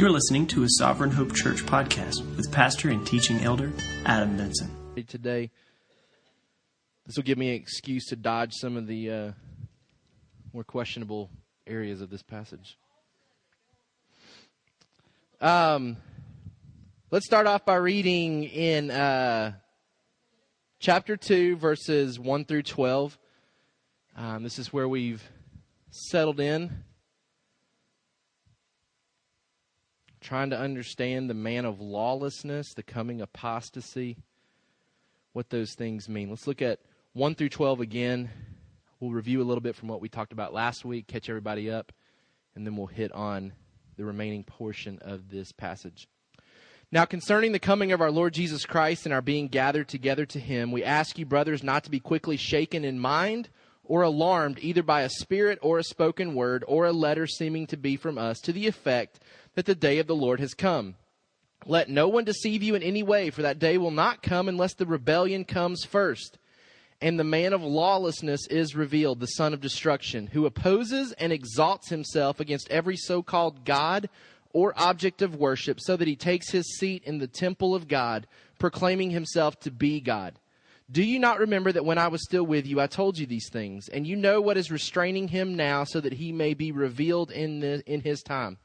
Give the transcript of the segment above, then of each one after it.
You're listening to a Sovereign Hope Church podcast with pastor and teaching elder Adam Benson. Today, this will give me an excuse to dodge some of the uh, more questionable areas of this passage. Um, let's start off by reading in uh, chapter 2, verses 1 through 12. Um, this is where we've settled in. Trying to understand the man of lawlessness, the coming apostasy, what those things mean. Let's look at 1 through 12 again. We'll review a little bit from what we talked about last week, catch everybody up, and then we'll hit on the remaining portion of this passage. Now, concerning the coming of our Lord Jesus Christ and our being gathered together to him, we ask you, brothers, not to be quickly shaken in mind or alarmed either by a spirit or a spoken word or a letter seeming to be from us to the effect that the day of the Lord has come. Let no one deceive you in any way, for that day will not come unless the rebellion comes first. And the man of lawlessness is revealed, the son of destruction, who opposes and exalts himself against every so called God or object of worship, so that he takes his seat in the temple of God, proclaiming himself to be God. Do you not remember that when I was still with you, I told you these things? And you know what is restraining him now, so that he may be revealed in, the, in his time.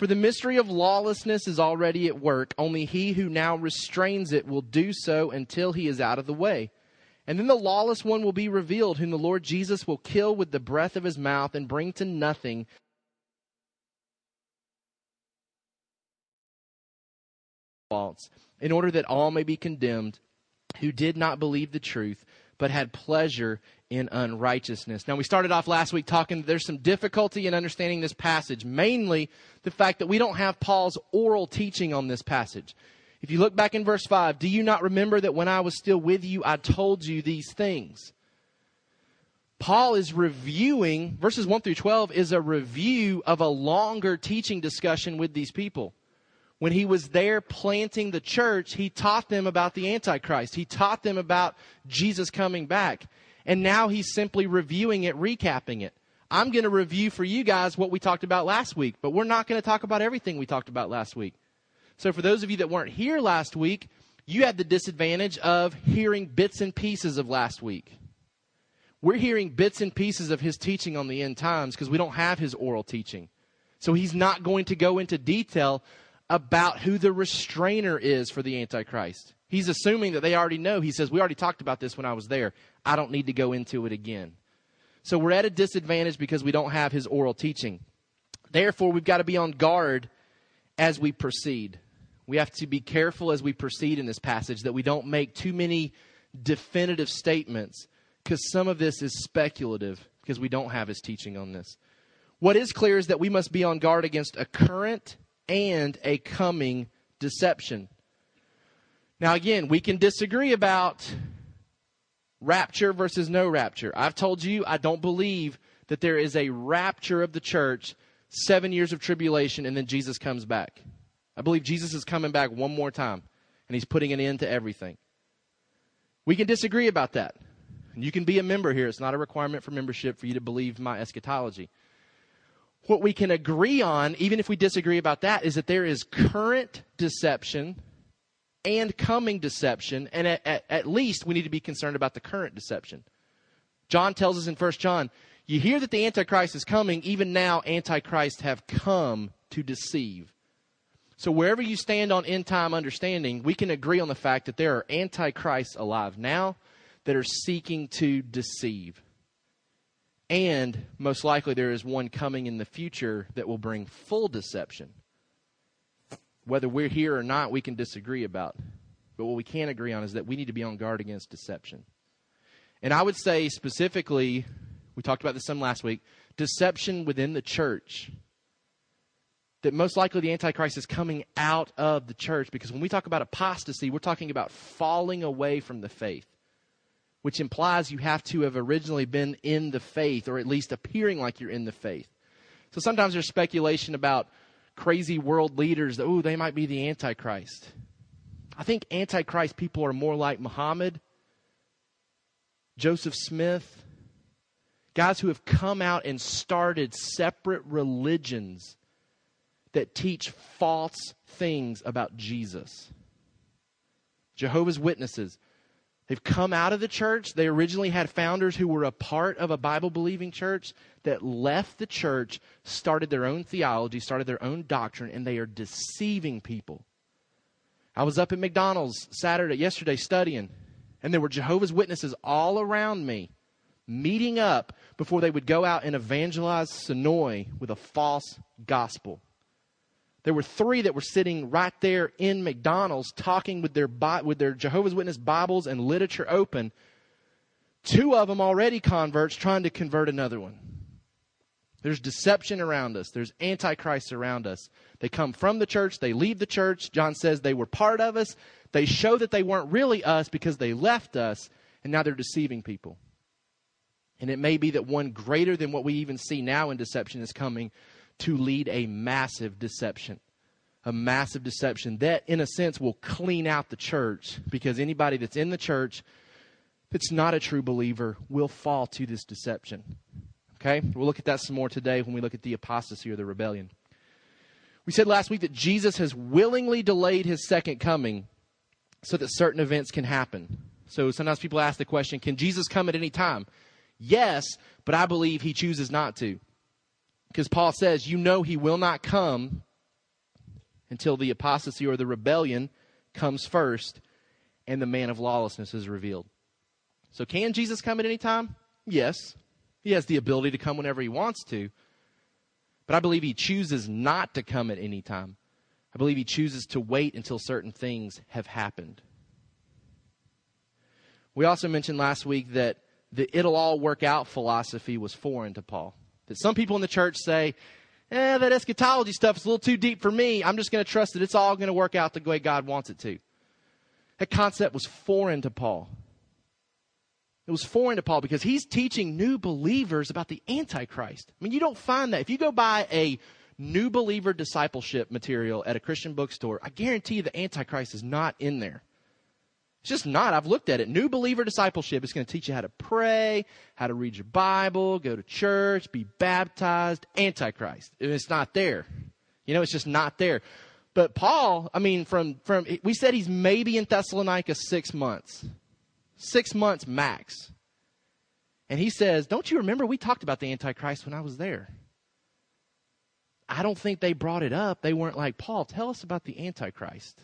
For the mystery of lawlessness is already at work, only he who now restrains it will do so until he is out of the way. And then the lawless one will be revealed, whom the Lord Jesus will kill with the breath of his mouth and bring to nothing. Faults, in order that all may be condemned who did not believe the truth, but had pleasure in unrighteousness. Now, we started off last week talking there's some difficulty in understanding this passage, mainly the fact that we don't have Paul's oral teaching on this passage. If you look back in verse 5, do you not remember that when I was still with you, I told you these things? Paul is reviewing, verses 1 through 12 is a review of a longer teaching discussion with these people. When he was there planting the church, he taught them about the Antichrist. He taught them about Jesus coming back. And now he's simply reviewing it, recapping it. I'm going to review for you guys what we talked about last week, but we're not going to talk about everything we talked about last week. So for those of you that weren't here last week, you had the disadvantage of hearing bits and pieces of last week. We're hearing bits and pieces of his teaching on the end times because we don't have his oral teaching. So he's not going to go into detail about who the restrainer is for the Antichrist. He's assuming that they already know. He says, We already talked about this when I was there. I don't need to go into it again. So we're at a disadvantage because we don't have his oral teaching. Therefore, we've got to be on guard as we proceed. We have to be careful as we proceed in this passage that we don't make too many definitive statements because some of this is speculative because we don't have his teaching on this. What is clear is that we must be on guard against a current and a coming deception. Now, again, we can disagree about rapture versus no rapture. I've told you I don't believe that there is a rapture of the church, seven years of tribulation, and then Jesus comes back. I believe Jesus is coming back one more time, and he's putting an end to everything. We can disagree about that. You can be a member here. It's not a requirement for membership for you to believe my eschatology. What we can agree on, even if we disagree about that, is that there is current deception and coming deception, and at, at, at, least we need to be concerned about the current deception. John tells us in 1 John, you hear that the Antichrist is coming, even now Antichrists have come to deceive. So wherever you stand on end time understanding, we can agree on the fact that there are Antichrists alive now that are seeking to deceive. And most likely there is one coming in the future that will bring full deception whether we're here or not, we can disagree about. But what we can agree on is that we need to be on guard against deception. And I would say specifically, we talked about this some last week, deception within the church. That most likely the Antichrist is coming out of the church because when we talk about apostasy, we're talking about falling away from the faith, which implies you have to have originally been in the faith or at least appearing like you're in the faith. So sometimes there's speculation about crazy world leaders that, oh, they might be the Antichrist. I think Antichrist people are more like Muhammad, Joseph Smith, guys who have come out and started separate religions that teach false things about Jesus. Jehovah's Witnesses. They've come out of the church. They originally had founders who were a part of a Bible believing church that left the church, started their own theology, started their own doctrine, and they are deceiving people. I was up at McDonald's Saturday, yesterday, studying, and there were Jehovah's Witnesses all around me, meeting up before they would go out and evangelize Sonoy with a false gospel. There were three that were sitting right there in McDonald's talking with their, with their Jehovah's Witness Bibles and literature open. Two of them already converts trying to convert another one. There's deception around us. There's antichrist around us. They come from the church. They leave the church. John says they were part of us. They show that they weren't really us because they left us, and now they're deceiving people. And it may be that one greater than what we even see now in deception is coming to lead a massive deception. A massive deception that, in a sense, will clean out the church because anybody that's in the church that's not a true believer will fall to this deception. Okay? We'll look at that some more today when we look at the apostasy or the rebellion. We said last week that Jesus has willingly delayed his second coming so that certain events can happen. So sometimes people ask the question can Jesus come at any time? Yes, but I believe he chooses not to. Because Paul says, you know, he will not come until the apostasy or the rebellion comes first and the man of lawlessness is revealed. So, can Jesus come at any time? Yes. He has the ability to come whenever he wants to. But I believe he chooses not to come at any time. I believe he chooses to wait until certain things have happened. We also mentioned last week that the it'll all work out philosophy was foreign to Paul. That some people in the church say, eh, that eschatology stuff is a little too deep for me. I'm just going to trust that it's all going to work out the way God wants it to. That concept was foreign to Paul. It was foreign to Paul because he's teaching new believers about the Antichrist. I mean, you don't find that. If you go buy a new believer discipleship material at a Christian bookstore, I guarantee you the Antichrist is not in there. It's just not. I've looked at it. New believer discipleship is going to teach you how to pray, how to read your Bible, go to church, be baptized. Antichrist. It's not there. You know, it's just not there. But Paul, I mean, from, from, we said he's maybe in Thessalonica six months. Six months max. And he says, Don't you remember we talked about the Antichrist when I was there? I don't think they brought it up. They weren't like, Paul, tell us about the Antichrist.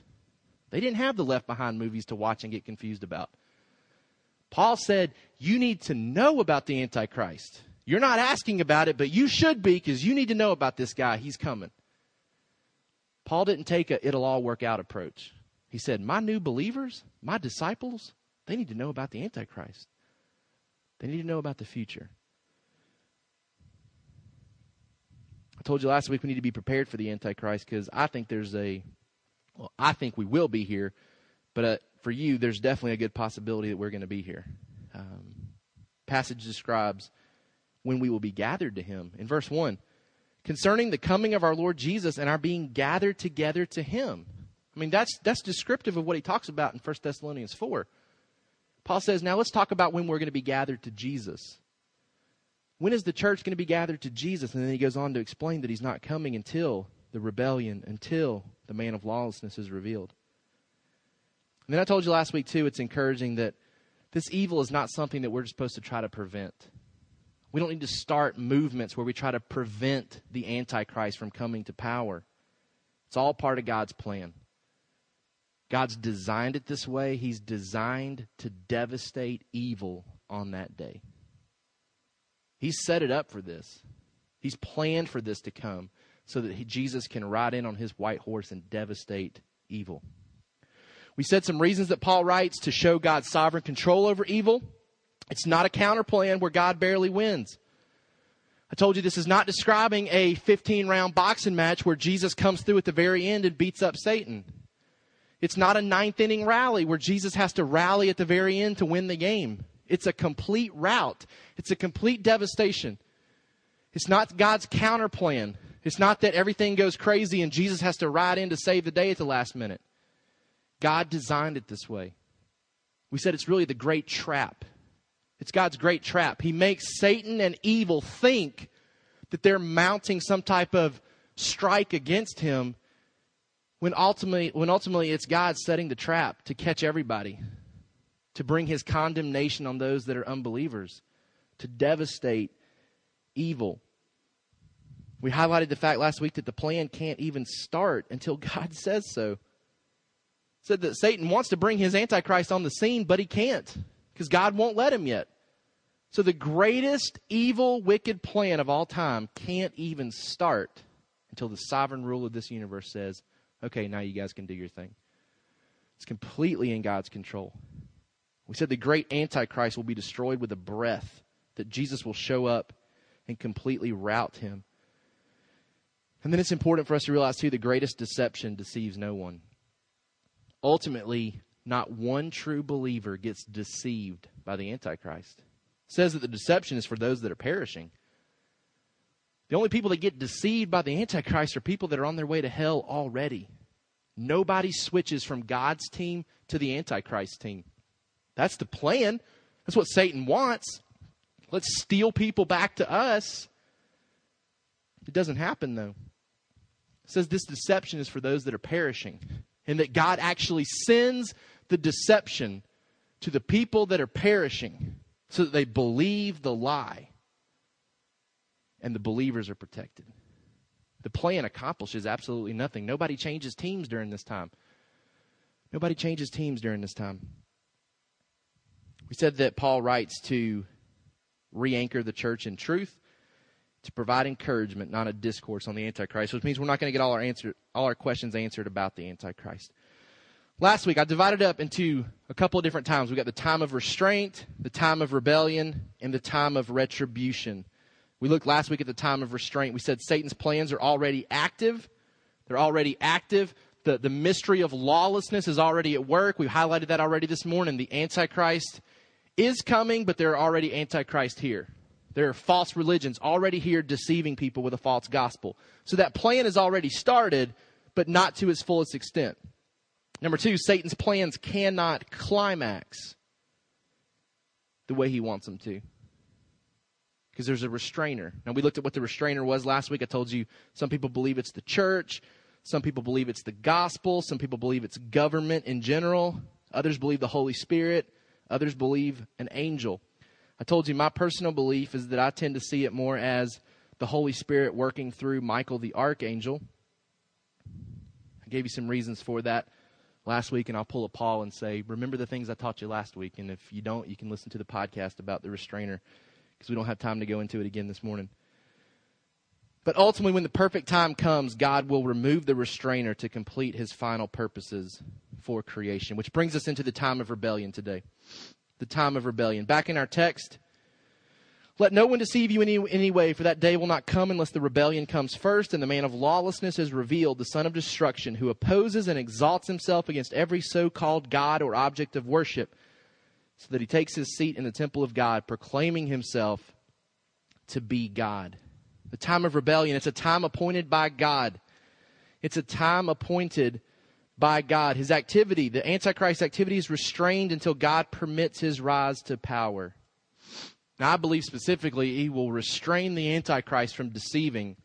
They didn't have the Left Behind movies to watch and get confused about. Paul said, You need to know about the Antichrist. You're not asking about it, but you should be because you need to know about this guy. He's coming. Paul didn't take a it'll all work out approach. He said, My new believers, my disciples, they need to know about the Antichrist. They need to know about the future. I told you last week we need to be prepared for the Antichrist because I think there's a well, I think we will be here, but uh, for you, there's definitely a good possibility that we're going to be here. Um, passage describes when we will be gathered to Him. In verse 1, concerning the coming of our Lord Jesus and our being gathered together to Him. I mean, that's, that's descriptive of what he talks about in 1 Thessalonians 4. Paul says, now let's talk about when we're going to be gathered to Jesus. When is the church going to be gathered to Jesus? And then he goes on to explain that he's not coming until the rebellion, until the man of lawlessness is revealed. And then I told you last week, too, it's encouraging that this evil is not something that we're supposed to try to prevent. We don't need to start movements where we try to prevent the Antichrist from coming to power. It's all part of God's plan. God's designed it this way. He's designed to devastate evil on that day. He's set it up for this. He's planned for this to come so that he, Jesus can ride in on his white horse and devastate evil. We said some reasons that Paul writes to show God's sovereign control over evil. It's not a counter plan where God barely wins. I told you this is not describing a 15 round boxing match where Jesus comes through at the very end and beats up Satan. It's not a ninth inning rally where Jesus has to rally at the very end to win the game. It's a complete rout. It's a complete devastation. It's not God's counter plan. It's not that everything goes crazy and Jesus has to ride in to save the day at the last minute. God designed it this way. We said it's really the great trap. It's God's great trap. He makes Satan and evil think that they're mounting some type of strike against him when ultimately, when ultimately it's God setting the trap to catch everybody, to bring his condemnation on those that are unbelievers, to devastate evil. We highlighted the fact last week that the plan can't even start until God says so. Said that Satan wants to bring his Antichrist on the scene, but he can't because God won't let him yet. So the greatest evil, wicked plan of all time can't even start until the sovereign rule of this universe says, okay, now you guys can do your thing. It's completely in God's control. We said the great Antichrist will be destroyed with a breath, that Jesus will show up and completely rout him. And then it's important for us to realize, too, the greatest deception deceives no one. Ultimately, not one true believer gets deceived by the Antichrist. It says that the deception is for those that are perishing. The only people that get deceived by the Antichrist are people that are on their way to hell already. Nobody switches from God's team to the Antichrist team. That's the plan. That's what Satan wants. Let's steal people back to us. It doesn't happen, though. Says this deception is for those that are perishing, and that God actually sends the deception to the people that are perishing so that they believe the lie and the believers are protected. The plan accomplishes absolutely nothing. Nobody changes teams during this time. Nobody changes teams during this time. We said that Paul writes to re anchor the church in truth, to provide encouragement, not a discourse on the Antichrist, which means we're not going to get all our, answer, all our questions answered about the Antichrist. Last week, I divided up into a couple of different times. We got the time of restraint, the time of rebellion, and the time of retribution. We looked last week at the time of restraint. We said Satan's plans are already active. They're already active. The, the mystery of lawlessness is already at work. We highlighted that already this morning. The Antichrist is coming, but there are already Antichrist here. There are false religions already here deceiving people with a false gospel. So that plan has already started, but not to its fullest extent. Number two, Satan's plans cannot climax the way he wants them to because there's a restrainer. Now, we looked at what the restrainer was last week. I told you some people believe it's the church, some people believe it's the gospel, some people believe it's government in general, others believe the Holy Spirit, others believe an angel. I told you my personal belief is that I tend to see it more as the Holy Spirit working through Michael the archangel. I gave you some reasons for that last week, and I'll pull a Paul and say, Remember the things I taught you last week. And if you don't, you can listen to the podcast about the restrainer because we don't have time to go into it again this morning. But ultimately, when the perfect time comes, God will remove the restrainer to complete his final purposes for creation, which brings us into the time of rebellion today. The time of rebellion. Back in our text, let no one deceive you in any, any way, for that day will not come unless the rebellion comes first, and the man of lawlessness is revealed, the son of destruction, who opposes and exalts himself against every so called God or object of worship so that he takes his seat in the temple of God, proclaiming himself to be God. The time of rebellion, it's a time appointed by God. It's a time appointed by God. His activity, the Antichrist activity, is restrained until God permits his rise to power. Now, I believe specifically he will restrain the Antichrist from deceiving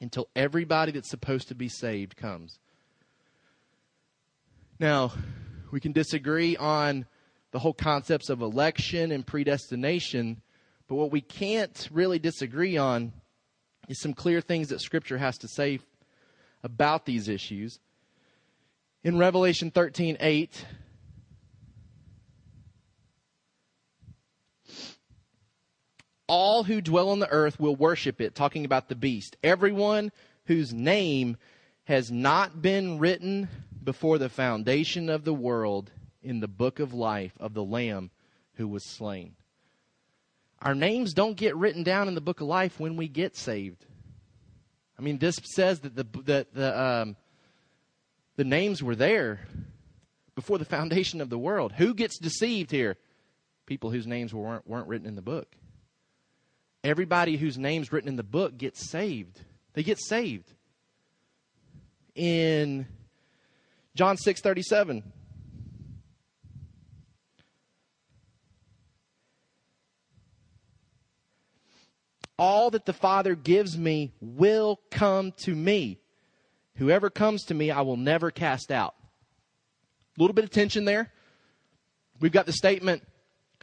until everybody that's supposed to be saved comes. Now, we can disagree on the whole concepts of election and predestination. But what we can't really disagree on is some clear things that Scripture has to say about these issues. In Revelation 13 8, all who dwell on the earth will worship it, talking about the beast. Everyone whose name has not been written before the foundation of the world in the book of life of the Lamb who was slain. Our names don't get written down in the book of life when we get saved. I mean, this says that the that the um, the names were there before the foundation of the world. Who gets deceived here? People whose names weren't weren't written in the book. Everybody whose name's written in the book gets saved. They get saved. In John six thirty seven. All that the Father gives me will come to me. Whoever comes to me, I will never cast out. A little bit of tension there. We've got the statement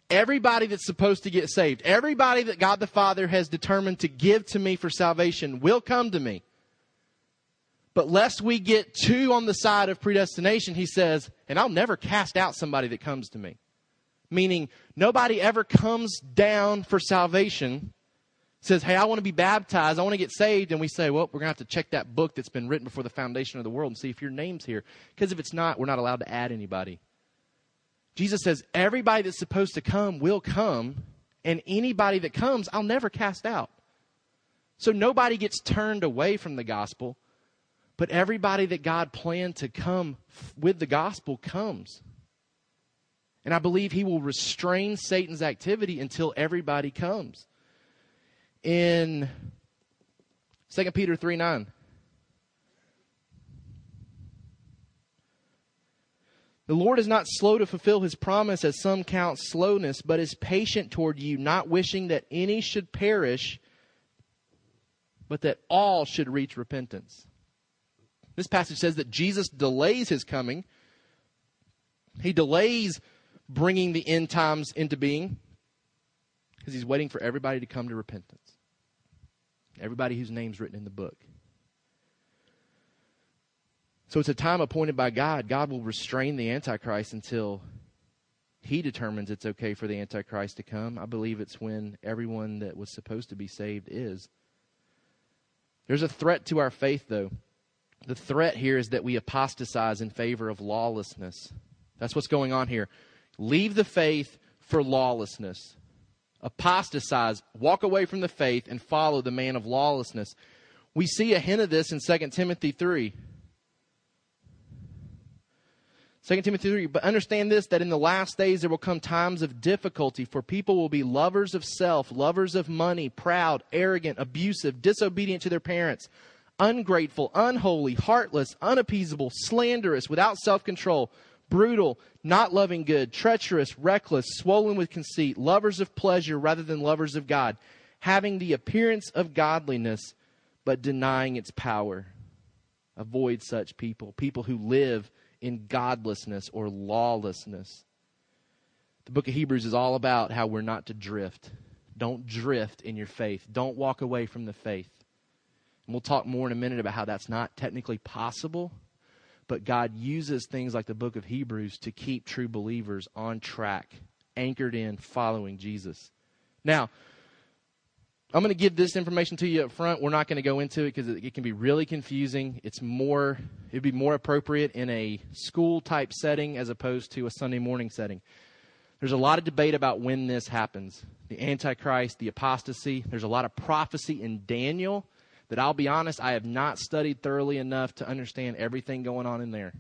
everybody that's supposed to get saved, everybody that God the Father has determined to give to me for salvation will come to me. But lest we get too on the side of predestination, he says, and I'll never cast out somebody that comes to me. Meaning, nobody ever comes down for salvation, says, Hey, I want to be baptized, I want to get saved. And we say, Well, we're going to have to check that book that's been written before the foundation of the world and see if your name's here. Because if it's not, we're not allowed to add anybody. Jesus says, Everybody that's supposed to come will come, and anybody that comes, I'll never cast out. So nobody gets turned away from the gospel, but everybody that God planned to come with the gospel comes. And I believe he will restrain Satan's activity until everybody comes. In 2 Peter 3 9. The Lord is not slow to fulfill his promise, as some count slowness, but is patient toward you, not wishing that any should perish, but that all should reach repentance. This passage says that Jesus delays his coming. He delays bringing the end times into being because he's waiting for everybody to come to repentance. Everybody whose name's written in the book. So it's a time appointed by God. God will restrain the Antichrist until he determines it's okay for the Antichrist to come. I believe it's when everyone that was supposed to be saved is. There's a threat to our faith, though. The threat here is that we apostatize in favor of lawlessness. That's what's going on here. Leave the faith for lawlessness. Apostatize, walk away from the faith, and follow the man of lawlessness. We see a hint of this in 2 Timothy 3. 2 Timothy 3, but understand this that in the last days there will come times of difficulty, for people will be lovers of self, lovers of money, proud, arrogant, abusive, disobedient to their parents, ungrateful, unholy, heartless, unappeasable, slanderous, without self control brutal, not loving good, treacherous, reckless, swollen with conceit, lovers of pleasure rather than lovers of God, having the appearance of godliness, but denying its power. Avoid such people, people who live in godlessness or lawlessness. The book of Hebrews is all about how we're not to drift. Don't drift in your faith. Don't walk away from the faith. And we'll talk more in a minute about how that's not technically possible but God uses things like the book of Hebrews to keep true believers on track, anchored in following Jesus. Now, I'm going to give this information to you up front. We're not going to go into it because it can be really confusing. It's more, it'd be more appropriate in a school type setting as opposed to a Sunday morning setting. There's a lot of debate about when this happens the Antichrist, the apostasy. There's a lot of prophecy in Daniel that I'll be honest, I have not studied thoroughly enough to understand everything going on in there.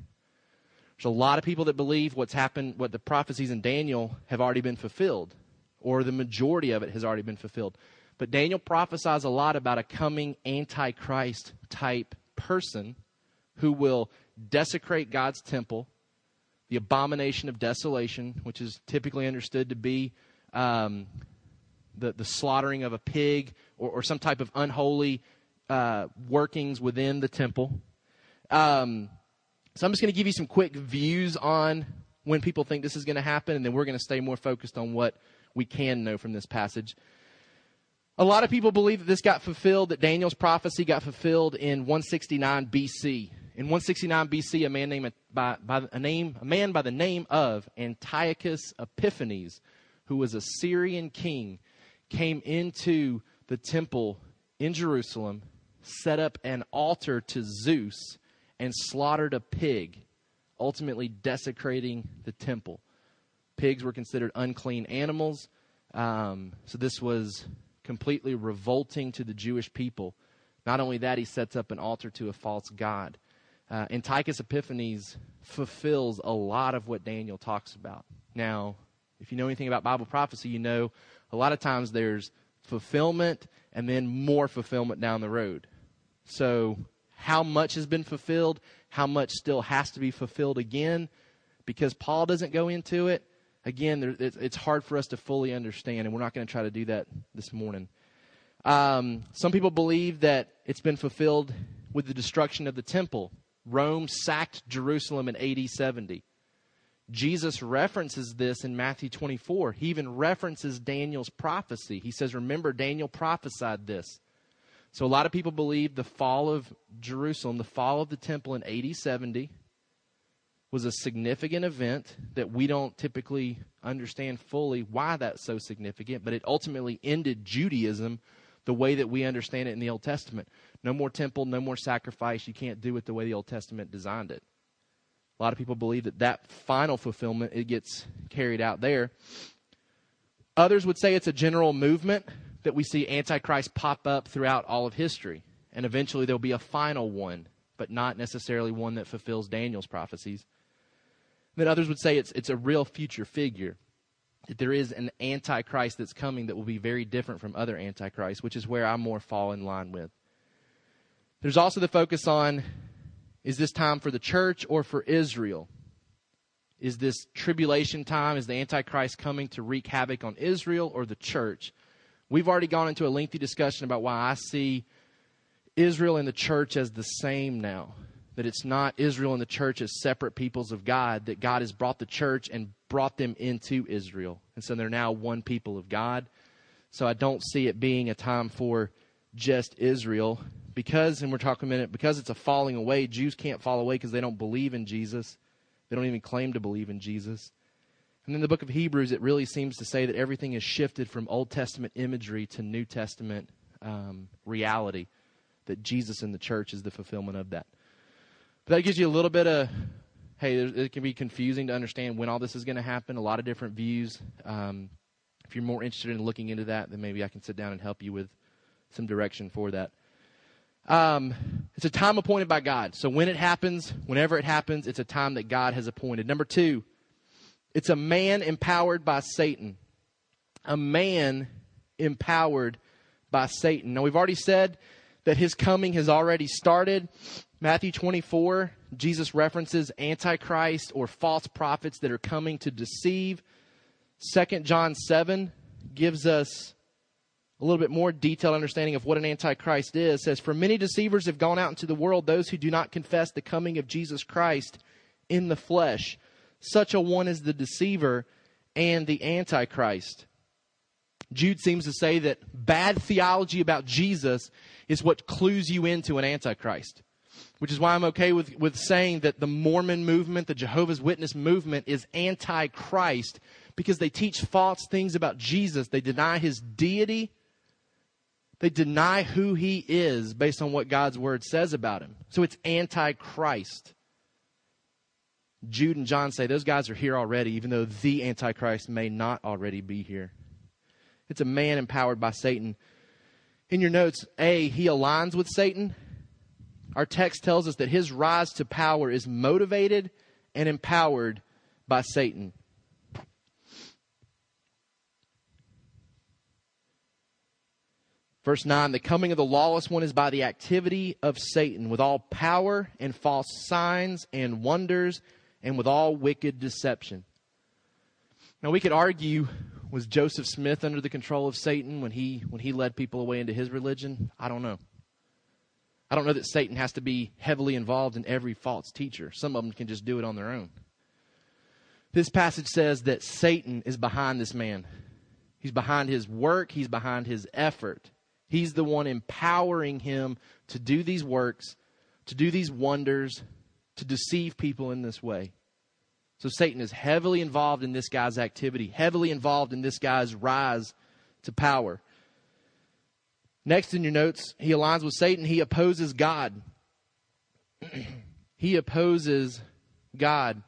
There's a lot of people that believe what's happened, what the prophecies in Daniel have already been fulfilled, or the majority of it has already been fulfilled. But Daniel prophesies a lot about a coming antichrist type person who will desecrate God's temple, the abomination of desolation, which is typically understood to be um, the, the slaughtering of a pig or, or some type of unholy uh, workings within the temple. Um, so I'm just going to give you some quick views on when people think this is going to happen, and then we're going to stay more focused on what we can know from this passage. A lot of people believe that this got fulfilled, that Daniel's prophecy got fulfilled in 169 BC. In 169 BC, a man named by, by a name a man by the name of Antiochus Epiphanes, who was a Syrian king, came into the temple in Jerusalem set up an altar to Zeus and slaughtered a pig, ultimately desecrating the temple. Pigs were considered unclean animals, um, so this was completely revolting to the Jewish people. Not only that, he sets up an altar to a false god. Uh, Antiochus Epiphanes fulfills a lot of what Daniel talks about. Now, if you know anything about Bible prophecy, you know a lot of times there's fulfillment and then more fulfillment down the road. So, how much has been fulfilled? How much still has to be fulfilled again? Because Paul doesn't go into it. Again, it's hard for us to fully understand, and we're not going to try to do that this morning. Um, some people believe that it's been fulfilled with the destruction of the temple. Rome sacked Jerusalem in AD 70. Jesus references this in Matthew 24. He even references Daniel's prophecy. He says, Remember, Daniel prophesied this. So a lot of people believe the fall of Jerusalem, the fall of the temple in AD 70, was a significant event that we don't typically understand fully why that's so significant, but it ultimately ended Judaism the way that we understand it in the Old Testament. No more temple, no more sacrifice. You can't do it the way the Old Testament designed it. A lot of people believe that that final fulfillment it gets carried out there. Others would say it's a general movement that we see Antichrist pop up throughout all of history, and eventually there'll be a final one, but not necessarily one that fulfills Daniel's prophecies. Then others would say it's it's a real future figure. That there is an antichrist that's coming that will be very different from other antichrists, which is where I more fall in line with. There's also the focus on is this time for the church or for Israel? Is this tribulation time? Is the Antichrist coming to wreak havoc on Israel or the church? We've already gone into a lengthy discussion about why I see Israel and the church as the same now. That it's not Israel and the church as separate peoples of God, that God has brought the church and brought them into Israel. And so they're now one people of God. So I don't see it being a time for just Israel because, and we're talking a minute, because it's a falling away, Jews can't fall away because they don't believe in Jesus. They don't even claim to believe in Jesus. And in the book of Hebrews, it really seems to say that everything is shifted from Old Testament imagery to New Testament um, reality, that Jesus in the church is the fulfillment of that. But that gives you a little bit of, hey, it can be confusing to understand when all this is going to happen, a lot of different views. Um, if you're more interested in looking into that, then maybe I can sit down and help you with some direction for that. Um, it's a time appointed by God. So when it happens, whenever it happens, it's a time that God has appointed. Number two, it's a man empowered by Satan. A man empowered by Satan. Now, we've already said that his coming has already started. Matthew 24, Jesus references Antichrist or false prophets that are coming to deceive. 2 John 7 gives us a little bit more detailed understanding of what an antichrist is says for many deceivers have gone out into the world those who do not confess the coming of jesus christ in the flesh. Such a one is the deceiver and the antichrist. Jude seems to say that bad theology about jesus is what clues you into an antichrist which is why i'm okay with, with saying that the mormon movement the jehovah's witness movement is antichrist because they teach false things about jesus. They deny his deity they deny who he is based on what God's word says about him. So it's antichrist. Jude and John say those guys are here already, even though the antichrist may not already be here. It's a man empowered by Satan. In your notes, A, he aligns with Satan. Our text tells us that his rise to power is motivated and empowered by Satan. Verse 9 The coming of the lawless one is by the activity of Satan, with all power and false signs and wonders, and with all wicked deception. Now, we could argue was Joseph Smith under the control of Satan when he, when he led people away into his religion? I don't know. I don't know that Satan has to be heavily involved in every false teacher. Some of them can just do it on their own. This passage says that Satan is behind this man. He's behind his work, he's behind his effort. He's the one empowering him to do these works, to do these wonders, to deceive people in this way. So Satan is heavily involved in this guy's activity, heavily involved in this guy's rise to power. Next in your notes, he aligns with Satan. He opposes God. he opposes God.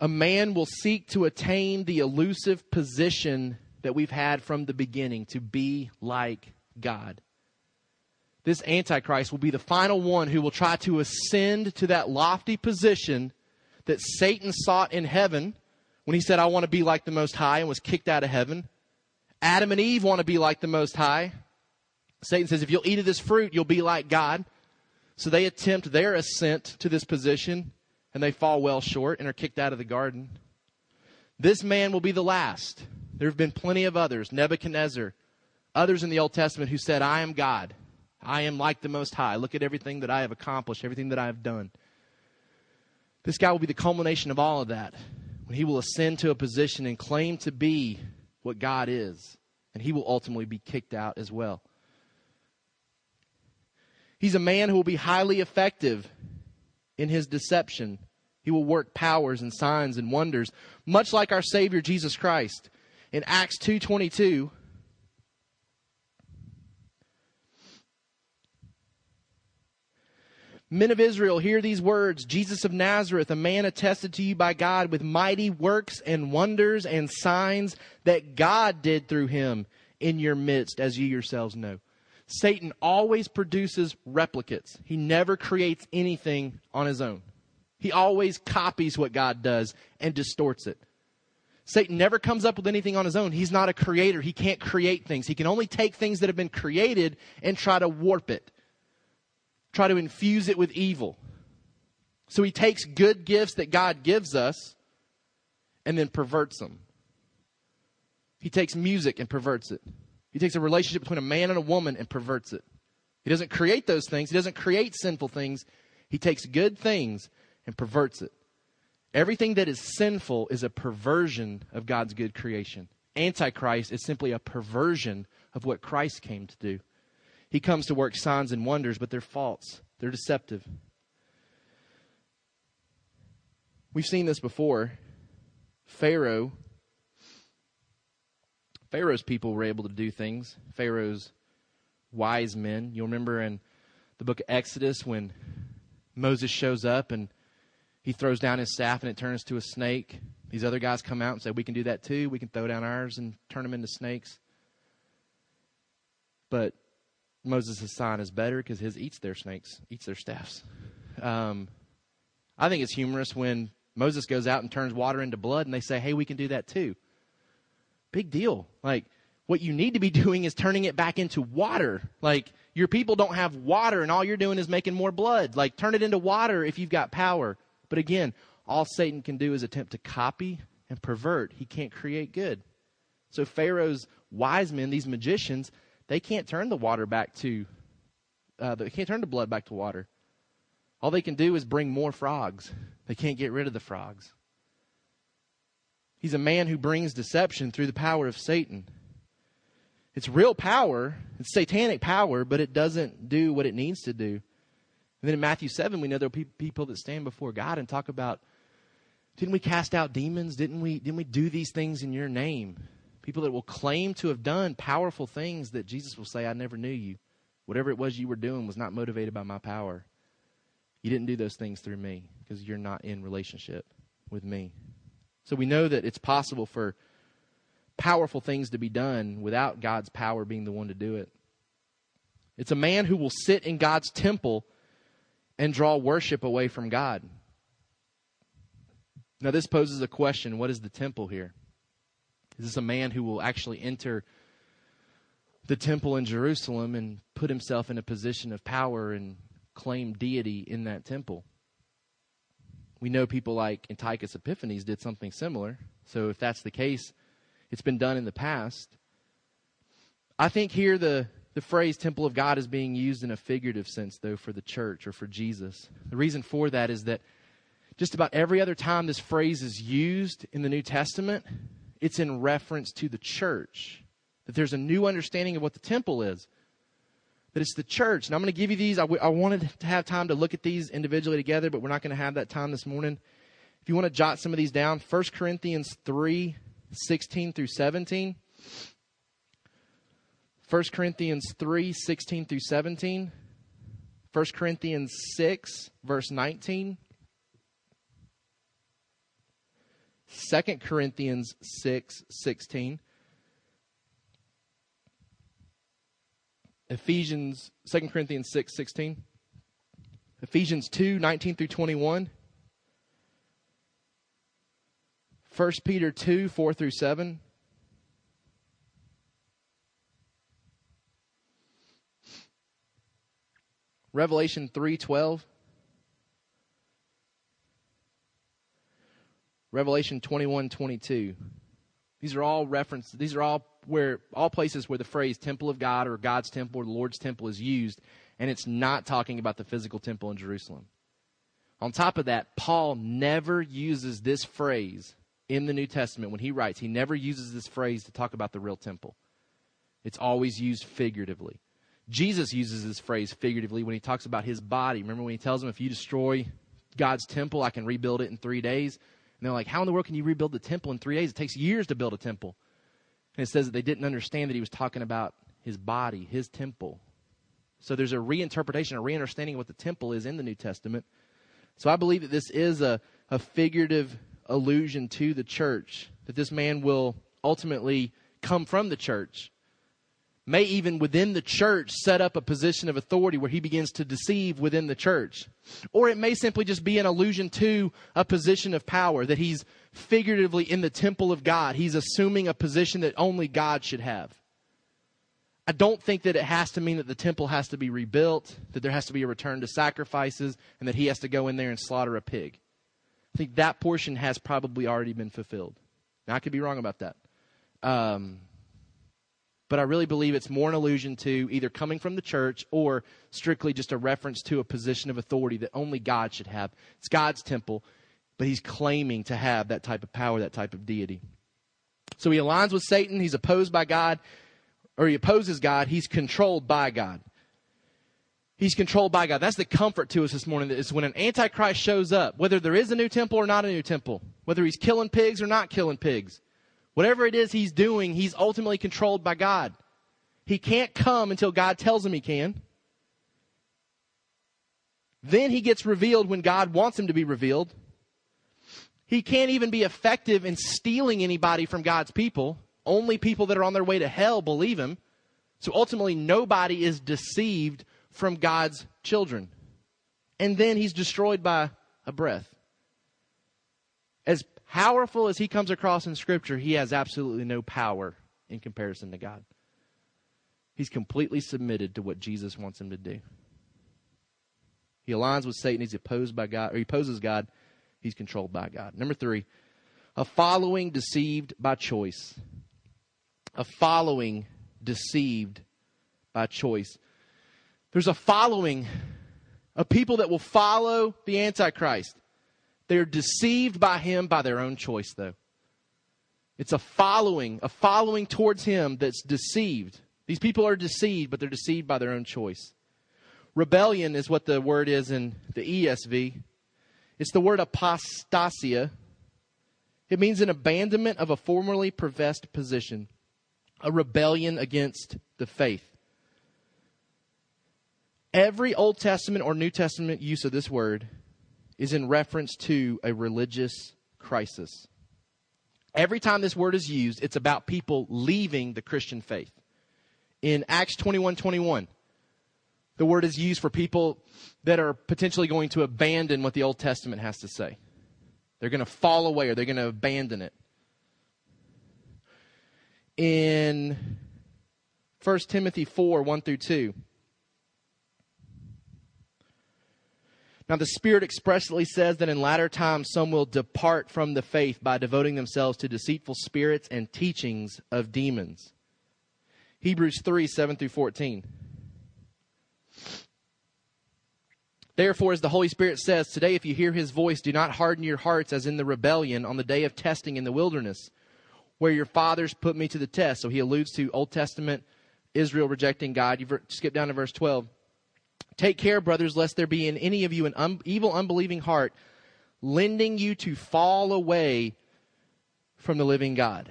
A man will seek to attain the elusive position that we've had from the beginning to be like God. This Antichrist will be the final one who will try to ascend to that lofty position that Satan sought in heaven when he said, I want to be like the Most High and was kicked out of heaven. Adam and Eve want to be like the Most High. Satan says, if you'll eat of this fruit, you'll be like God. So they attempt their ascent to this position and they fall well short and are kicked out of the garden. This man will be the last. There have been plenty of others Nebuchadnezzar, Others in the Old Testament who said, I am God. I am like the Most High. Look at everything that I have accomplished, everything that I have done. This guy will be the culmination of all of that when he will ascend to a position and claim to be what God is. And he will ultimately be kicked out as well. He's a man who will be highly effective in his deception. He will work powers and signs and wonders, much like our Savior Jesus Christ. In Acts 2:22, Men of Israel, hear these words Jesus of Nazareth, a man attested to you by God with mighty works and wonders and signs that God did through him in your midst, as you yourselves know. Satan always produces replicates, he never creates anything on his own. He always copies what God does and distorts it. Satan never comes up with anything on his own. He's not a creator. He can't create things. He can only take things that have been created and try to warp it try to infuse it with evil. So he takes good gifts that God gives us and then perverts them. He takes music and perverts it. He takes a relationship between a man and a woman and perverts it. He doesn't create those things, he doesn't create sinful things. He takes good things and perverts it. Everything that is sinful is a perversion of God's good creation. Antichrist is simply a perversion of what Christ came to do. He comes to work signs and wonders, but they're false, they're deceptive. We've seen this before. Pharaoh, Pharaoh's people were able to do things. Pharaoh's wise men. You'll remember in the book of Exodus when Moses shows up and he throws down his staff and it turns to a snake. These other guys come out and say, We can do that too. We can throw down ours and turn them into snakes. But Moses' sign is better because his eats their snakes, eats their staffs. Um, I think it's humorous when Moses goes out and turns water into blood and they say, hey, we can do that too. Big deal. Like, what you need to be doing is turning it back into water. Like, your people don't have water and all you're doing is making more blood. Like, turn it into water if you've got power. But again, all Satan can do is attempt to copy and pervert. He can't create good. So Pharaoh's wise men, these magicians, they can't turn the water back to, uh, they can't turn the blood back to water. All they can do is bring more frogs. They can't get rid of the frogs. He's a man who brings deception through the power of Satan. It's real power, it's satanic power, but it doesn't do what it needs to do. And then in Matthew 7, we know there are people that stand before God and talk about, didn't we cast out demons? Didn't we, didn't we do these things in your name? People that will claim to have done powerful things that Jesus will say, I never knew you. Whatever it was you were doing was not motivated by my power. You didn't do those things through me because you're not in relationship with me. So we know that it's possible for powerful things to be done without God's power being the one to do it. It's a man who will sit in God's temple and draw worship away from God. Now, this poses a question what is the temple here? Is this a man who will actually enter the temple in Jerusalem and put himself in a position of power and claim deity in that temple? We know people like Antiochus Epiphanes did something similar. So if that's the case, it's been done in the past. I think here the, the phrase temple of God is being used in a figurative sense, though, for the church or for Jesus. The reason for that is that just about every other time this phrase is used in the New Testament, it's in reference to the church. That there's a new understanding of what the temple is. That it's the church. And I'm going to give you these. I, w- I wanted to have time to look at these individually together, but we're not going to have that time this morning. If you want to jot some of these down, 1 Corinthians 3 16 through 17. 1 Corinthians 3 16 through 17. 1 Corinthians 6, verse 19. 2 Corinthians 6 16. Ephesians, 2 Corinthians 6 16. Ephesians 2 19 through 21. 1 Peter 2 4 through 7. Revelation 3:12 Revelation 21:22 These are all references, these are all where all places where the phrase temple of God or God's temple or the Lord's temple is used, and it's not talking about the physical temple in Jerusalem. On top of that, Paul never uses this phrase in the New Testament when he writes. He never uses this phrase to talk about the real temple. It's always used figuratively. Jesus uses this phrase figuratively when he talks about his body. Remember when he tells them, if you destroy God's temple, I can rebuild it in three days? And they're like, how in the world can you rebuild the temple in three days? It takes years to build a temple. And it says that they didn't understand that he was talking about his body, his temple. So there's a reinterpretation, a re-understanding of what the temple is in the New Testament. So I believe that this is a, a figurative allusion to the church, that this man will ultimately come from the church may even within the church set up a position of authority where he begins to deceive within the church. Or it may simply just be an allusion to a position of power, that he's figuratively in the temple of God. He's assuming a position that only God should have. I don't think that it has to mean that the temple has to be rebuilt, that there has to be a return to sacrifices, and that he has to go in there and slaughter a pig. I think that portion has probably already been fulfilled. Now, I could be wrong about that. Um, but I really believe it's more an allusion to either coming from the church or strictly just a reference to a position of authority that only God should have. It's God's temple, but he's claiming to have that type of power, that type of deity. So he aligns with Satan, he's opposed by God, or he opposes God, he's controlled by God. He's controlled by God. That's the comfort to us this morning. That is when an antichrist shows up, whether there is a new temple or not a new temple, whether he's killing pigs or not killing pigs, Whatever it is he's doing, he's ultimately controlled by God. He can't come until God tells him he can. Then he gets revealed when God wants him to be revealed. He can't even be effective in stealing anybody from God's people. Only people that are on their way to hell believe him. So ultimately, nobody is deceived from God's children. And then he's destroyed by a breath. As powerful as he comes across in Scripture, he has absolutely no power in comparison to God. He's completely submitted to what Jesus wants him to do. He aligns with Satan. He's opposed by God, or he opposes God. He's controlled by God. Number three, a following deceived by choice. A following deceived by choice. There's a following of people that will follow the Antichrist. They're deceived by him by their own choice, though. It's a following, a following towards him that's deceived. These people are deceived, but they're deceived by their own choice. Rebellion is what the word is in the ESV. It's the word apostasia. It means an abandonment of a formerly professed position, a rebellion against the faith. Every Old Testament or New Testament use of this word is in reference to a religious crisis. Every time this word is used, it's about people leaving the Christian faith. In Acts 21 21, the word is used for people that are potentially going to abandon what the Old Testament has to say. They're going to fall away or they're going to abandon it. In 1 Timothy 4 1 through 2, Now, the Spirit expressly says that in latter times some will depart from the faith by devoting themselves to deceitful spirits and teachings of demons. Hebrews 3 7 through 14. Therefore, as the Holy Spirit says, today if you hear his voice, do not harden your hearts as in the rebellion on the day of testing in the wilderness, where your fathers put me to the test. So he alludes to Old Testament Israel rejecting God. You skip down to verse 12. Take care, brothers, lest there be in any of you an un- evil, unbelieving heart, lending you to fall away from the living God.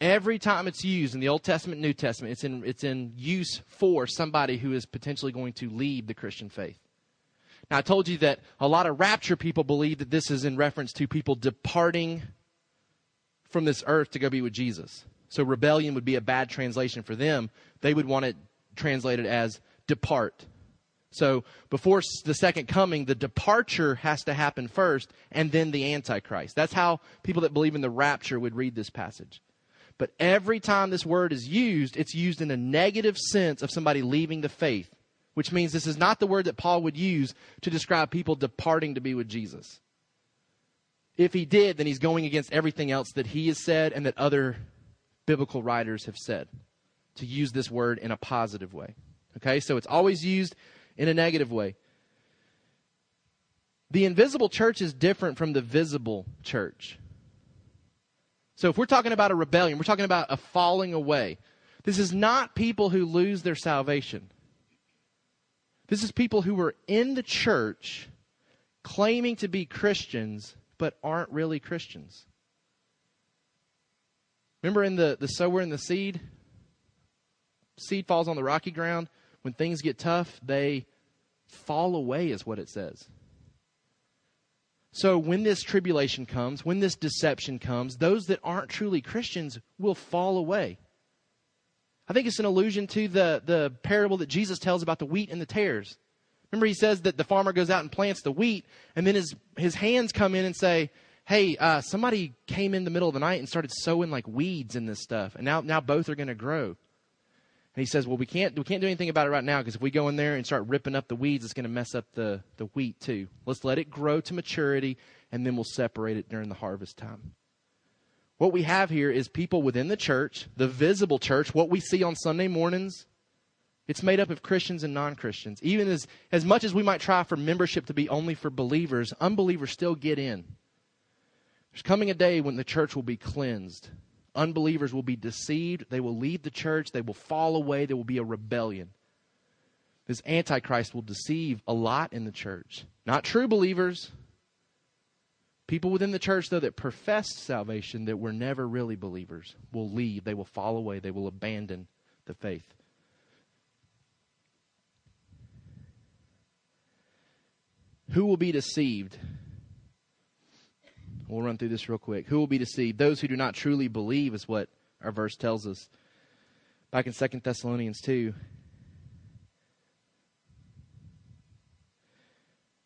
Every time it's used in the Old Testament, New Testament, it's in, it's in use for somebody who is potentially going to leave the Christian faith. Now, I told you that a lot of rapture people believe that this is in reference to people departing from this earth to go be with Jesus. So, rebellion would be a bad translation for them. They would want it translated as depart. So before the second coming, the departure has to happen first and then the Antichrist. That's how people that believe in the rapture would read this passage. But every time this word is used, it's used in a negative sense of somebody leaving the faith, which means this is not the word that Paul would use to describe people departing to be with Jesus. If he did, then he's going against everything else that he has said and that other biblical writers have said to use this word in a positive way. Okay, so it's always used in a negative way. The invisible church is different from the visible church. So if we're talking about a rebellion, we're talking about a falling away. This is not people who lose their salvation. This is people who were in the church claiming to be Christians but aren't really Christians. Remember in the, the sower and the seed? Seed falls on the rocky ground. When things get tough, they fall away, is what it says. So when this tribulation comes, when this deception comes, those that aren't truly Christians will fall away. I think it's an allusion to the, the parable that Jesus tells about the wheat and the tares. Remember, he says that the farmer goes out and plants the wheat, and then his, his hands come in and say, Hey, uh, somebody came in the middle of the night and started sowing like weeds in this stuff, and now, now both are going to grow. And he says, Well, we can't, we can't do anything about it right now because if we go in there and start ripping up the weeds, it's going to mess up the, the wheat too. Let's let it grow to maturity, and then we'll separate it during the harvest time. What we have here is people within the church, the visible church, what we see on Sunday mornings. It's made up of Christians and non Christians. Even as, as much as we might try for membership to be only for believers, unbelievers still get in. There's coming a day when the church will be cleansed. Unbelievers will be deceived. They will leave the church. They will fall away. There will be a rebellion. This Antichrist will deceive a lot in the church. Not true believers, People within the church, though, that professed salvation, that were never really believers, will leave. They will fall away. They will abandon the faith. Who will be deceived? We'll run through this real quick. Who will be deceived? Those who do not truly believe, is what our verse tells us. Back in 2 Thessalonians 2,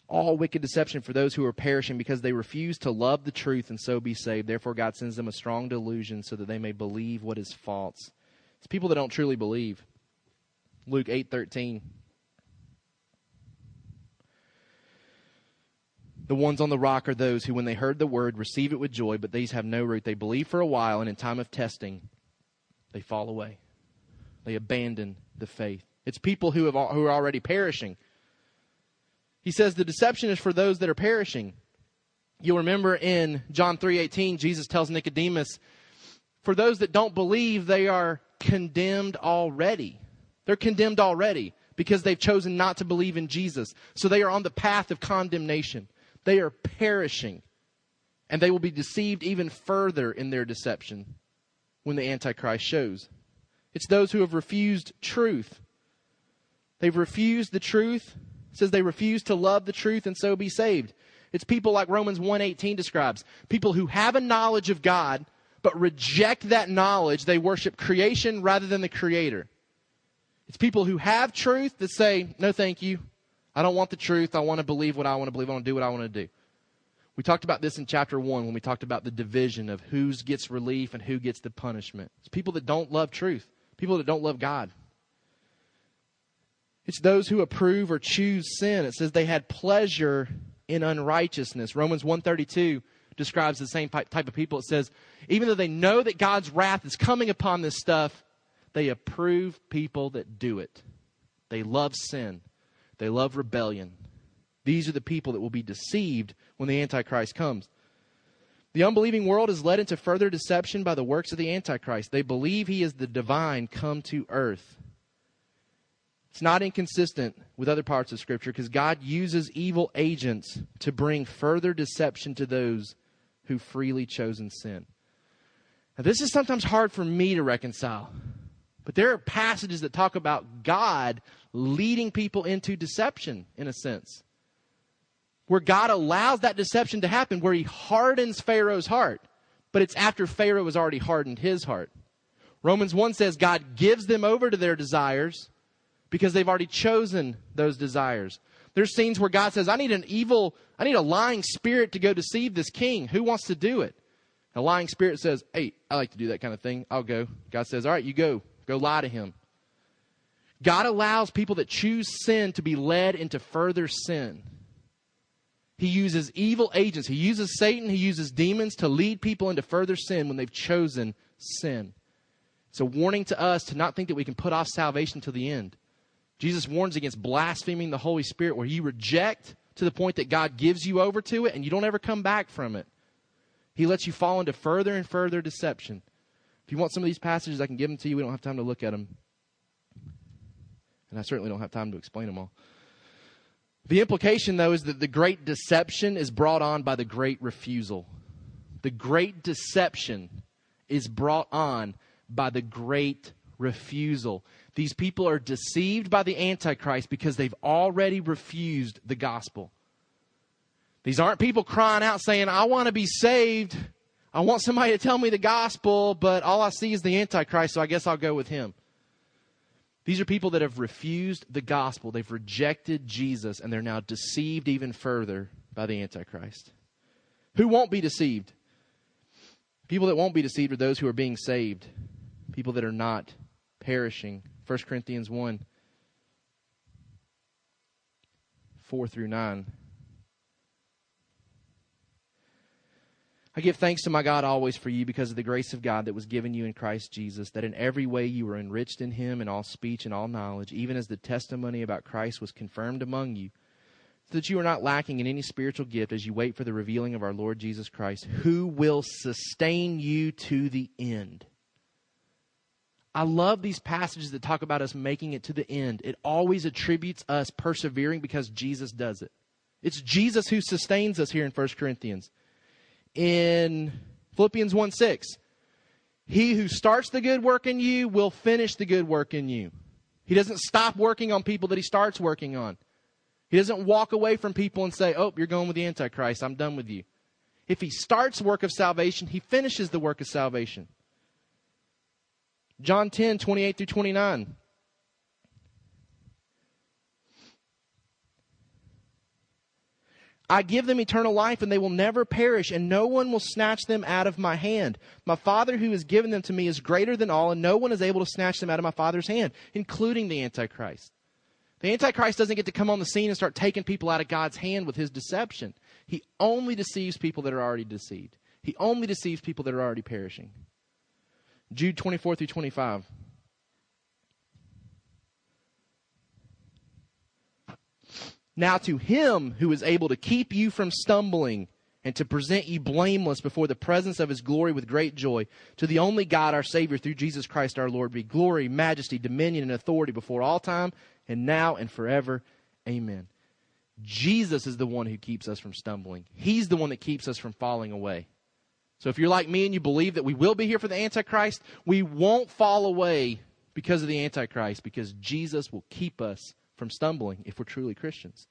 all wicked deception for those who are perishing because they refuse to love the truth and so be saved. Therefore, God sends them a strong delusion so that they may believe what is false. It's people that don't truly believe. Luke 8 13. The ones on the rock are those who, when they heard the word, receive it with joy, but these have no root. They believe for a while, and in time of testing, they fall away. They abandon the faith. It's people who, have, who are already perishing he says the deception is for those that are perishing. You'll remember in John 3:18 Jesus tells Nicodemus, "For those that don't believe, they are condemned already. They're condemned already because they've chosen not to believe in Jesus. So they are on the path of condemnation. They are perishing. And they will be deceived even further in their deception when the Antichrist shows. It's those who have refused truth. They've refused the truth says they refuse to love the truth and so be saved. It's people like Romans 1:18 describes, people who have a knowledge of God but reject that knowledge. They worship creation rather than the creator. It's people who have truth that say, "No, thank you. I don't want the truth. I want to believe what I want to believe. I want to do what I want to do." We talked about this in chapter 1 when we talked about the division of who gets relief and who gets the punishment. It's people that don't love truth, people that don't love God. It's those who approve or choose sin. It says they had pleasure in unrighteousness. Romans 132 describes the same type of people. It says, even though they know that God's wrath is coming upon this stuff, they approve people that do it. They love sin. They love rebellion. These are the people that will be deceived when the Antichrist comes. The unbelieving world is led into further deception by the works of the Antichrist. They believe he is the divine come to earth. It's not inconsistent with other parts of Scripture because God uses evil agents to bring further deception to those who freely chosen sin. Now, this is sometimes hard for me to reconcile, but there are passages that talk about God leading people into deception, in a sense, where God allows that deception to happen, where He hardens Pharaoh's heart, but it's after Pharaoh has already hardened his heart. Romans 1 says God gives them over to their desires because they've already chosen those desires. There's scenes where God says, I need an evil, I need a lying spirit to go deceive this king. Who wants to do it? A lying spirit says, Hey, I like to do that kind of thing. I'll go. God says, All right, you go. Go lie to him. God allows people that choose sin to be led into further sin. He uses evil agents. He uses Satan. He uses demons to lead people into further sin when they've chosen sin. It's a warning to us to not think that we can put off salvation till the end. Jesus warns against blaspheming the Holy Spirit, where you reject to the point that God gives you over to it and you don't ever come back from it. He lets you fall into further and further deception. If you want some of these passages, I can give them to you. We don't have time to look at them. And I certainly don't have time to explain them all. The implication, though, is that the great deception is brought on by the great refusal. The great deception is brought on by the great refusal. These people are deceived by the Antichrist because they've already refused the gospel. These aren't people crying out saying, I want to be saved. I want somebody to tell me the gospel, but all I see is the Antichrist, so I guess I'll go with him. These are people that have refused the gospel. They've rejected Jesus, and they're now deceived even further by the Antichrist. Who won't be deceived? People that won't be deceived are those who are being saved, people that are not perishing. 1 Corinthians 1 4 through 9. I give thanks to my God always for you because of the grace of God that was given you in Christ Jesus, that in every way you were enriched in him in all speech and all knowledge, even as the testimony about Christ was confirmed among you, so that you are not lacking in any spiritual gift as you wait for the revealing of our Lord Jesus Christ, who will sustain you to the end. I love these passages that talk about us making it to the end. It always attributes us persevering because Jesus does it. It's Jesus who sustains us here in 1 Corinthians in Philippians 1 6. He who starts the good work in you will finish the good work in you. He doesn't stop working on people that he starts working on. He doesn't walk away from people and say, Oh, you're going with the Antichrist. I'm done with you. If he starts work of salvation, he finishes the work of salvation. John 10, 28 through 29. I give them eternal life, and they will never perish, and no one will snatch them out of my hand. My Father who has given them to me is greater than all, and no one is able to snatch them out of my Father's hand, including the Antichrist. The Antichrist doesn't get to come on the scene and start taking people out of God's hand with his deception. He only deceives people that are already deceived. He only deceives people that are already perishing. Jude 24 through 25. Now to him who is able to keep you from stumbling and to present you blameless before the presence of his glory with great joy, to the only God our Savior through Jesus Christ our Lord be glory, majesty, dominion, and authority before all time and now and forever. Amen. Jesus is the one who keeps us from stumbling. He's the one that keeps us from falling away. So if you're like me and you believe that we will be here for the Antichrist, we won't fall away because of the Antichrist, because Jesus will keep us from stumbling if we're truly Christians.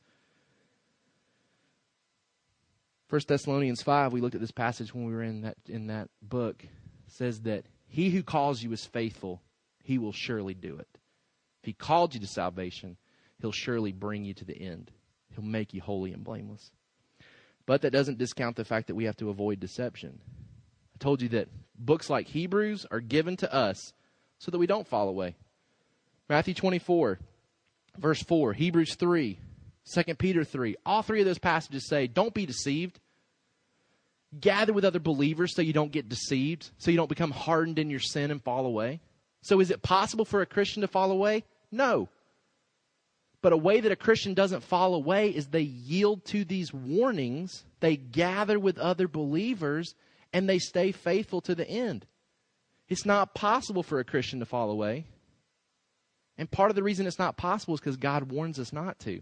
1 Thessalonians 5, we looked at this passage when we were in that, in that book, says that he who calls you is faithful, he will surely do it. If he called you to salvation, he'll surely bring you to the end. He'll make you holy and blameless. But that doesn't discount the fact that we have to avoid deception. I told you that books like Hebrews are given to us so that we don't fall away. Matthew 24, verse 4, Hebrews 3, 2 Peter 3. All three of those passages say, don't be deceived. Gather with other believers so you don't get deceived, so you don't become hardened in your sin and fall away. So, is it possible for a Christian to fall away? No. But a way that a Christian doesn't fall away is they yield to these warnings, they gather with other believers, and they stay faithful to the end. It's not possible for a Christian to fall away. And part of the reason it's not possible is because God warns us not to.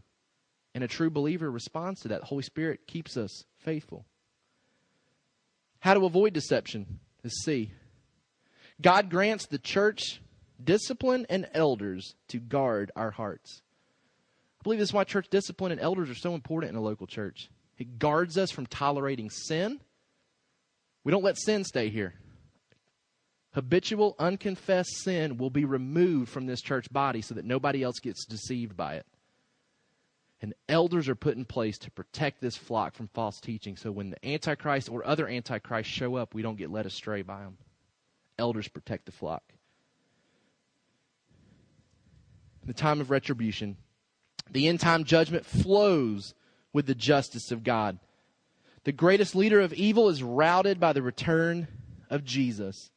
And a true believer responds to that. The Holy Spirit keeps us faithful. How to avoid deception is C. God grants the church discipline and elders to guard our hearts. I believe this is why church discipline and elders are so important in a local church. It guards us from tolerating sin. We don't let sin stay here habitual, unconfessed sin will be removed from this church body so that nobody else gets deceived by it. And elders are put in place to protect this flock from false teaching so when the Antichrist or other Antichrists show up, we don't get led astray by them. Elders protect the flock. In the time of retribution, the end time judgment flows with the justice of God. The greatest leader of evil is routed by the return of Jesus.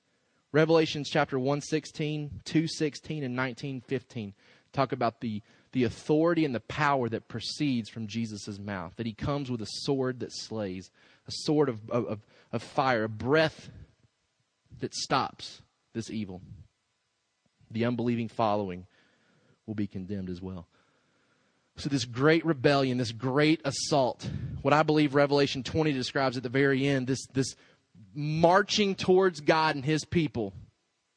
Revelations chapter 116, 216, and 1915 talk about the, the authority and the power that proceeds from Jesus' mouth. That he comes with a sword that slays, a sword of, of, of fire, a breath that stops this evil. The unbelieving following will be condemned as well. So, this great rebellion, this great assault, what I believe Revelation 20 describes at the very end, this, this marching towards God and his people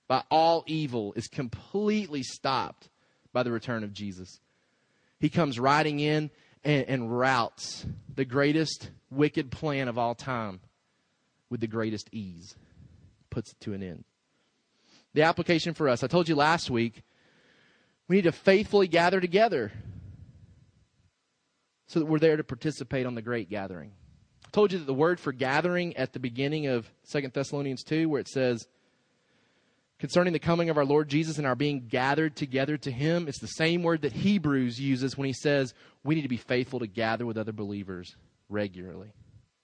by all evil is completely stopped by the return of Jesus. He comes riding in and, and routs the greatest wicked plan of all time with the greatest ease, puts it to an end. The application for us I told you last week, we need to faithfully gather together so that we're there to participate on the great gathering. Told you that the word for gathering at the beginning of Second Thessalonians 2, where it says, concerning the coming of our Lord Jesus and our being gathered together to Him, it's the same word that Hebrews uses when he says we need to be faithful to gather with other believers regularly.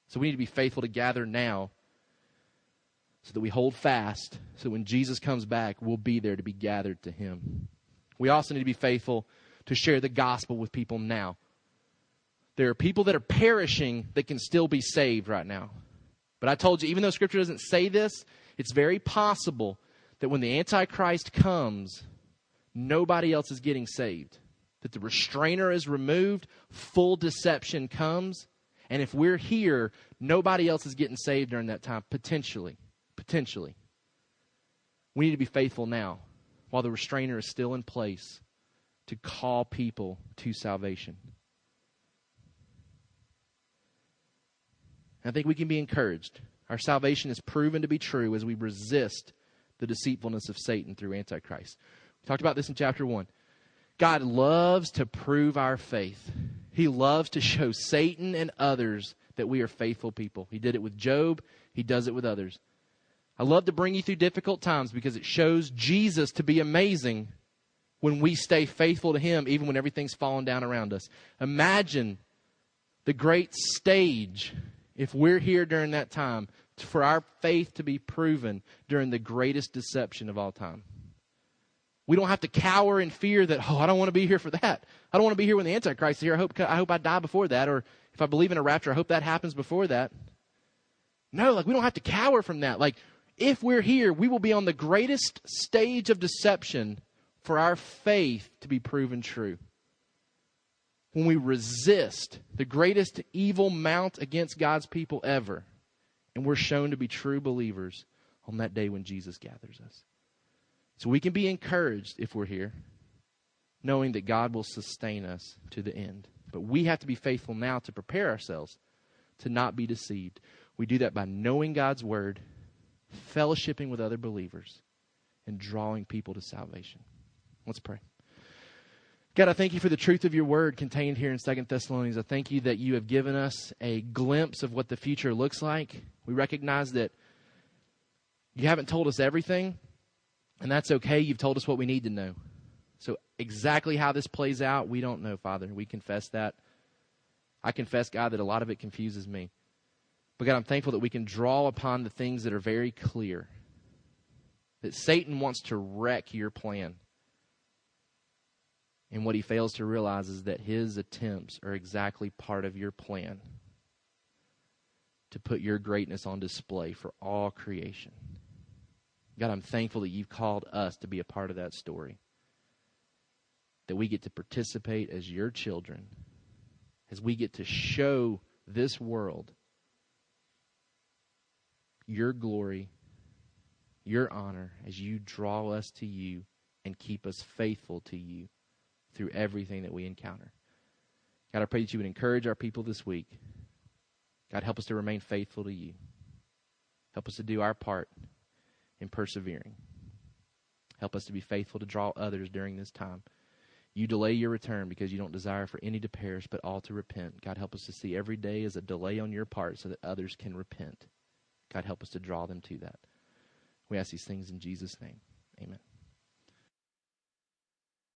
So we need to be faithful to gather now so that we hold fast so when Jesus comes back, we'll be there to be gathered to Him. We also need to be faithful to share the gospel with people now. There are people that are perishing that can still be saved right now. But I told you, even though Scripture doesn't say this, it's very possible that when the Antichrist comes, nobody else is getting saved. That the restrainer is removed, full deception comes, and if we're here, nobody else is getting saved during that time, potentially. Potentially. We need to be faithful now while the restrainer is still in place to call people to salvation. I think we can be encouraged. Our salvation is proven to be true as we resist the deceitfulness of Satan through Antichrist. We talked about this in chapter 1. God loves to prove our faith. He loves to show Satan and others that we are faithful people. He did it with Job, he does it with others. I love to bring you through difficult times because it shows Jesus to be amazing when we stay faithful to him even when everything's falling down around us. Imagine the great stage if we're here during that time for our faith to be proven during the greatest deception of all time. We don't have to cower in fear that, oh, I don't want to be here for that. I don't want to be here when the Antichrist is here. I hope, I hope I die before that. Or if I believe in a rapture, I hope that happens before that. No, like we don't have to cower from that. Like if we're here, we will be on the greatest stage of deception for our faith to be proven true when we resist the greatest evil mount against God's people ever, and we're shown to be true believers on that day when Jesus gathers us. So we can be encouraged if we're here, knowing that God will sustain us to the end. But we have to be faithful now to prepare ourselves to not be deceived. We do that by knowing God's word, fellowshipping with other believers, and drawing people to salvation. Let's pray. God, I thank you for the truth of your word contained here in Second Thessalonians. I thank you that you have given us a glimpse of what the future looks like. We recognize that you haven't told us everything, and that's okay. You've told us what we need to know. So, exactly how this plays out, we don't know, Father. We confess that. I confess, God, that a lot of it confuses me. But, God, I'm thankful that we can draw upon the things that are very clear. That Satan wants to wreck your plan. And what he fails to realize is that his attempts are exactly part of your plan to put your greatness on display for all creation. God, I'm thankful that you've called us to be a part of that story. That we get to participate as your children, as we get to show this world your glory, your honor, as you draw us to you and keep us faithful to you through everything that we encounter. God, I pray that you would encourage our people this week. God, help us to remain faithful to you. Help us to do our part in persevering. Help us to be faithful to draw others during this time. You delay your return because you don't desire for any to perish, but all to repent. God, help us to see every day as a delay on your part so that others can repent. God, help us to draw them to that. We ask these things in Jesus' name. Amen.